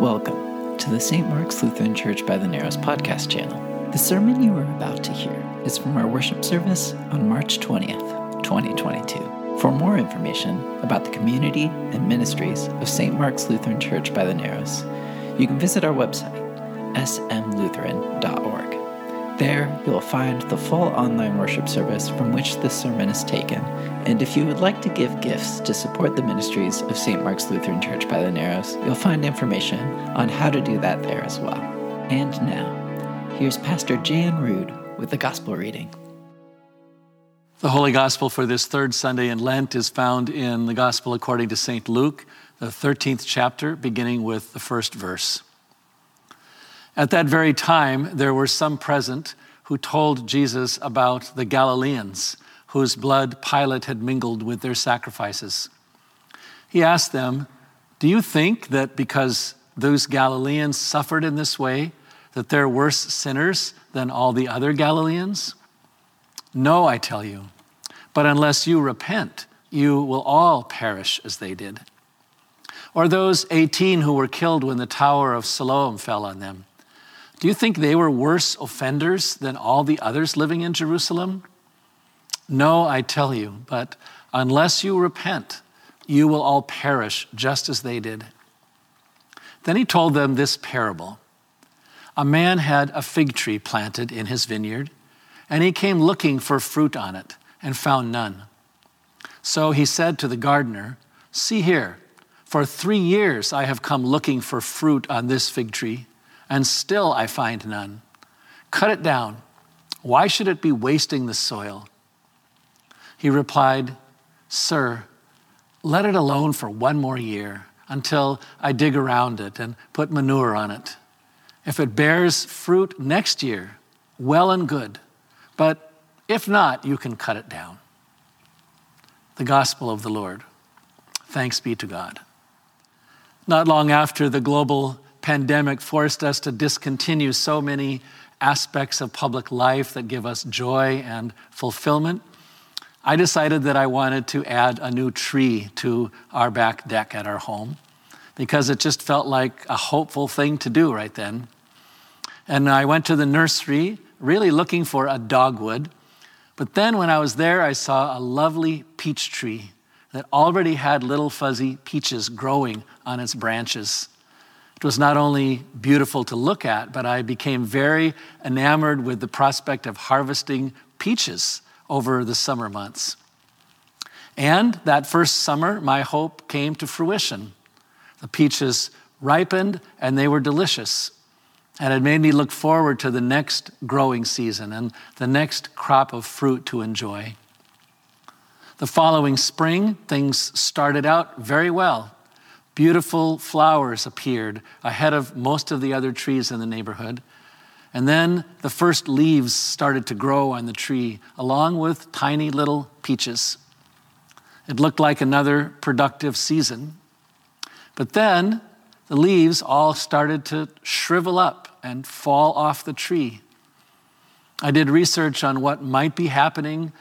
Welcome to the St. Mark's Lutheran Church by the Narrows podcast channel. The sermon you are about to hear is from our worship service on March 20th, 2022. For more information about the community and ministries of St. Mark's Lutheran Church by the Narrows, you can visit our website, smlutheran.org. There, you'll find the full online worship service from which this sermon is taken. And if you would like to give gifts to support the ministries of St. Mark's Lutheran Church by the Narrows, you'll find information on how to do that there as well. And now, here's Pastor Jan Rood with the Gospel reading. The Holy Gospel for this third Sunday in Lent is found in the Gospel according to St. Luke, the 13th chapter, beginning with the first verse. At that very time, there were some present who told Jesus about the Galileans whose blood Pilate had mingled with their sacrifices. He asked them, Do you think that because those Galileans suffered in this way, that they're worse sinners than all the other Galileans? No, I tell you. But unless you repent, you will all perish as they did. Or those 18 who were killed when the tower of Siloam fell on them. Do you think they were worse offenders than all the others living in Jerusalem? No, I tell you, but unless you repent, you will all perish just as they did. Then he told them this parable A man had a fig tree planted in his vineyard, and he came looking for fruit on it and found none. So he said to the gardener, See here, for three years I have come looking for fruit on this fig tree and still I find none. Cut it down. Why should it be wasting the soil? He replied, Sir, let it alone for one more year until I dig around it and put manure on it. If it bears fruit next year, well and good. But if not, you can cut it down. The Gospel of the Lord. Thanks be to God. Not long after the global pandemic forced us to discontinue so many aspects of public life that give us joy and fulfillment, I decided that I wanted to add a new tree to our back deck at our home because it just felt like a hopeful thing to do right then. And I went to the nursery really looking for a dogwood. But then when I was there, I saw a lovely peach tree that already had little fuzzy peaches growing on its branches. It was not only beautiful to look at, but I became very enamored with the prospect of harvesting peaches over the summer months. And that first summer, my hope came to fruition. The peaches ripened and they were delicious. And it made me look forward to the next growing season and the next crop of fruit to enjoy. The following spring, things started out very well. Beautiful flowers appeared ahead of most of the other trees in the neighborhood. And then the first leaves started to grow on the tree, along with tiny little peaches. It looked like another productive season. But then the leaves all started to shrivel up and fall off the tree. I did research on what might be happening.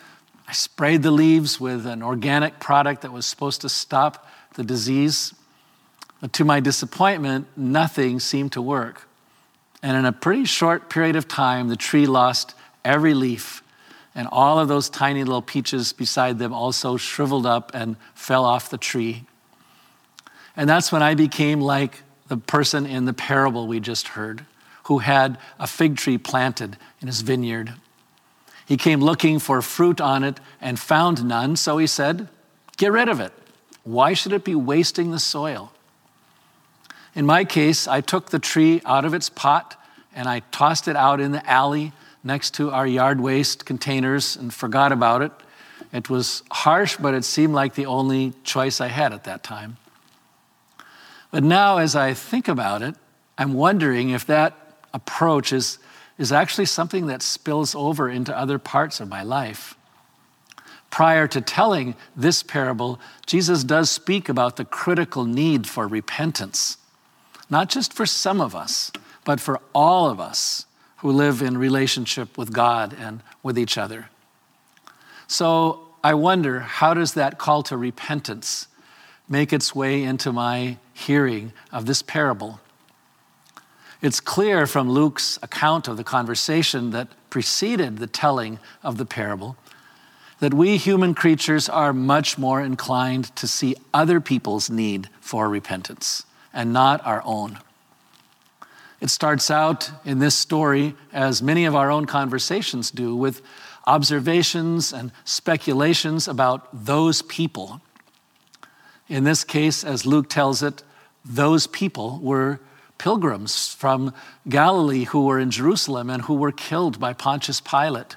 I sprayed the leaves with an organic product that was supposed to stop the disease. But to my disappointment, nothing seemed to work. And in a pretty short period of time, the tree lost every leaf, and all of those tiny little peaches beside them also shriveled up and fell off the tree. And that's when I became like the person in the parable we just heard, who had a fig tree planted in his vineyard. He came looking for fruit on it and found none, so he said, Get rid of it. Why should it be wasting the soil? In my case, I took the tree out of its pot and I tossed it out in the alley next to our yard waste containers and forgot about it. It was harsh, but it seemed like the only choice I had at that time. But now, as I think about it, I'm wondering if that approach is, is actually something that spills over into other parts of my life. Prior to telling this parable, Jesus does speak about the critical need for repentance not just for some of us, but for all of us who live in relationship with God and with each other. So I wonder how does that call to repentance make its way into my hearing of this parable It's clear from Luke's account of the conversation that preceded the telling of the parable that we human creatures are much more inclined to see other people's need for repentance and not our own. It starts out in this story, as many of our own conversations do, with observations and speculations about those people. In this case, as Luke tells it, those people were pilgrims from Galilee who were in Jerusalem and who were killed by Pontius Pilate.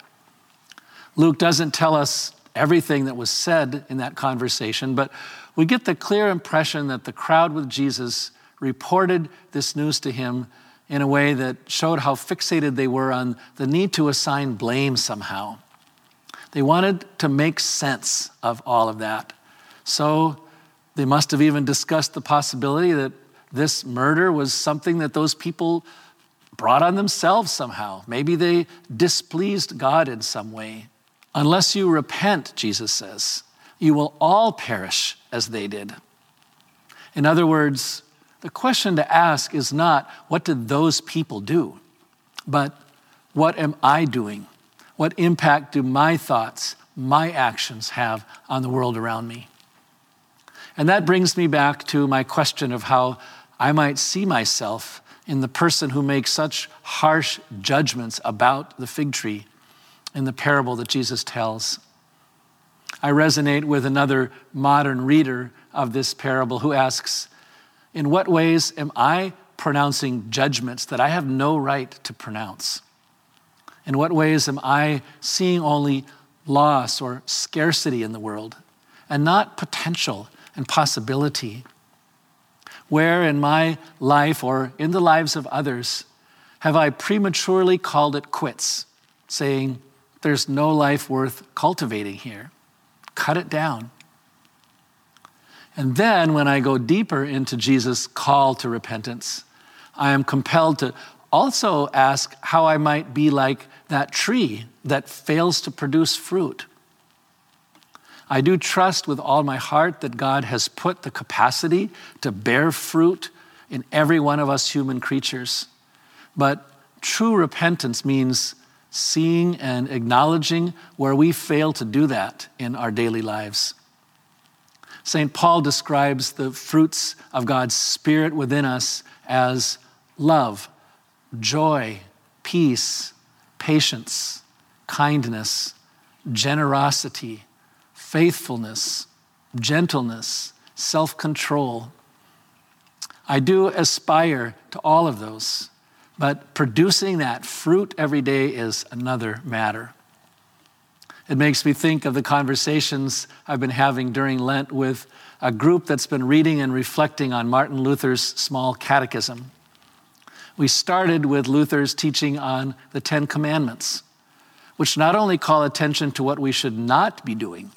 Luke doesn't tell us everything that was said in that conversation, but we get the clear impression that the crowd with Jesus reported this news to him in a way that showed how fixated they were on the need to assign blame somehow. They wanted to make sense of all of that. So they must have even discussed the possibility that this murder was something that those people brought on themselves somehow. Maybe they displeased God in some way. Unless you repent, Jesus says, you will all perish as they did. In other words, the question to ask is not, what did those people do? But, what am I doing? What impact do my thoughts, my actions have on the world around me? And that brings me back to my question of how I might see myself in the person who makes such harsh judgments about the fig tree in the parable that Jesus tells. I resonate with another modern reader of this parable who asks, In what ways am I pronouncing judgments that I have no right to pronounce? In what ways am I seeing only loss or scarcity in the world and not potential and possibility? Where in my life or in the lives of others have I prematurely called it quits, saying, There's no life worth cultivating here? Cut it down. And then when I go deeper into Jesus' call to repentance, I am compelled to also ask how I might be like that tree that fails to produce fruit. I do trust with all my heart that God has put the capacity to bear fruit in every one of us human creatures. But true repentance means seeing and acknowledging where we fail to do that in our daily lives. St. Paul describes the fruits of God's Spirit within us as love, joy, peace, patience, kindness, generosity faithfulness, gentleness, self control. I do aspire to all of those, but producing that fruit every day is another matter. It makes me think of the conversations I've been having during Lent with a group that's been reading and reflecting on Martin Luther's small catechism. We started with Luther's teaching on the Ten Commandments, which not only call attention to what we should not be doing,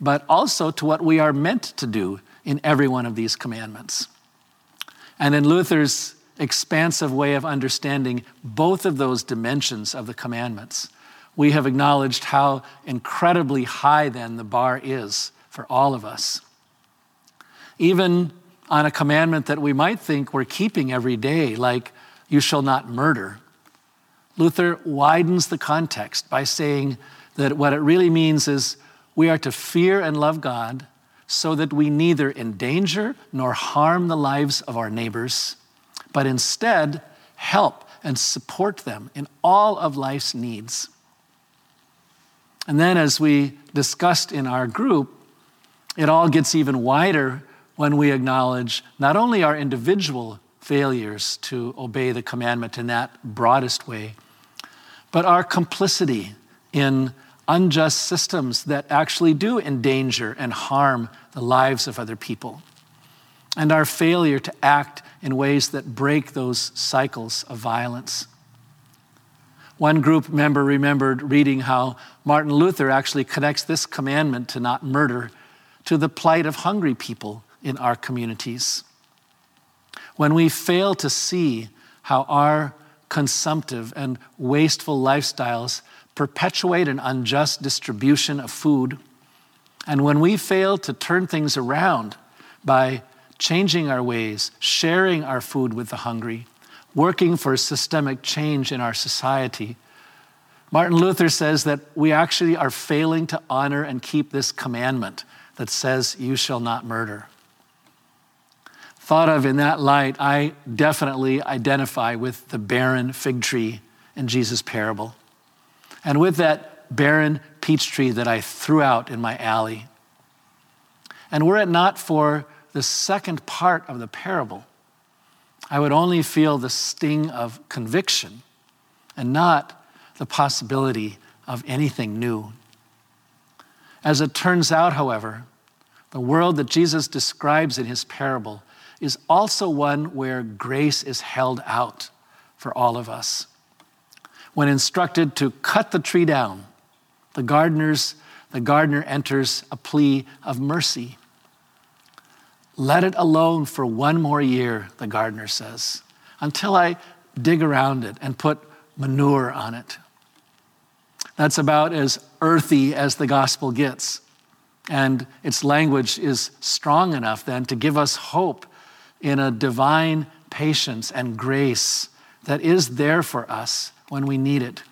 but also to what we are meant to do in every one of these commandments. And in Luther's expansive way of understanding both of those dimensions of the commandments, we have acknowledged how incredibly high then the bar is for all of us. Even on a commandment that we might think we're keeping every day, like, you shall not murder, Luther widens the context by saying that what it really means is we are to fear and love God so that we neither endanger nor harm the lives of our neighbors, but instead help and support them in all of life's needs. And then, as we discussed in our group, it all gets even wider when we acknowledge not only our individual failures to obey the commandment in that broadest way, but our complicity in unjust systems that actually do endanger and harm the lives of other people, and our failure to act in ways that break those cycles of violence. One group member remembered reading how Martin Luther actually connects this commandment to not murder to the plight of hungry people in our communities. When we fail to see how our consumptive and wasteful lifestyles perpetuate an unjust distribution of food. And when we fail to turn things around by changing our ways, sharing our food with the hungry, working for systemic change in our society. Martin Luther says that we actually are failing to honor and keep this commandment that says, You shall not murder. Thought of in that light, I definitely identify with the barren fig tree in Jesus' parable. And with that barren peach tree that I threw out in my alley. And were it not for the second part of the parable, I would only feel the sting of conviction and not the possibility of anything new. As it turns out, however, the world that Jesus describes in his parable is also one where grace is held out for all of us. When instructed to cut the tree down, the gardeners, the gardener enters a plea of mercy. Let it alone for one more year, the gardener says, until I dig around it and put manure on it. That's about as earthy as the gospel gets. And its language is strong enough then to give us hope in a divine patience and grace that is there for us when we need it.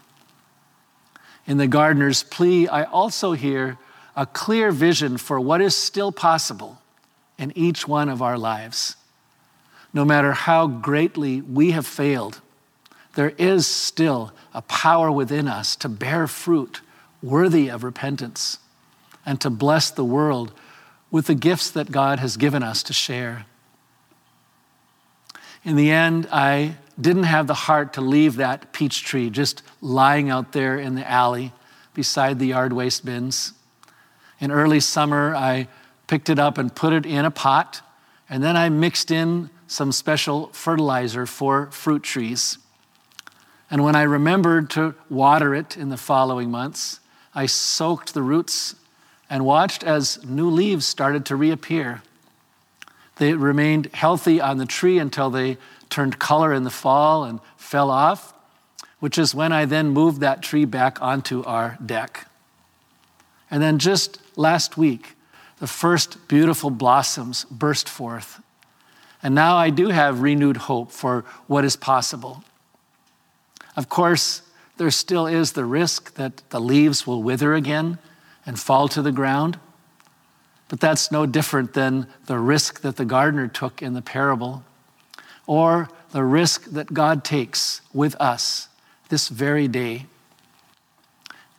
In the gardener's plea, I also hear a clear vision for what is still possible in each one of our lives. No matter how greatly we have failed, there is still a power within us to bear fruit worthy of repentance and to bless the world with the gifts that God has given us to share. In the end, I didn't have the heart to leave that peach tree just lying out there in the alley beside the yard waste bins. In early summer, I picked it up and put it in a pot, and then I mixed in some special fertilizer for fruit trees. And when I remembered to water it in the following months, I soaked the roots and watched as new leaves started to reappear. They remained healthy on the tree until they turned color in the fall and fell off, which is when I then moved that tree back onto our deck. And then just last week, the first beautiful blossoms burst forth. And now I do have renewed hope for what is possible. Of course, there still is the risk that the leaves will wither again and fall to the ground. But that's no different than the risk that the gardener took in the parable, or the risk that God takes with us this very day.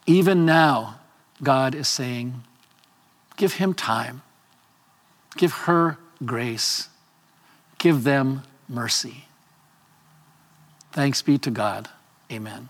Even now, God is saying, give him time, give her grace, give them mercy. Thanks be to God. Amen.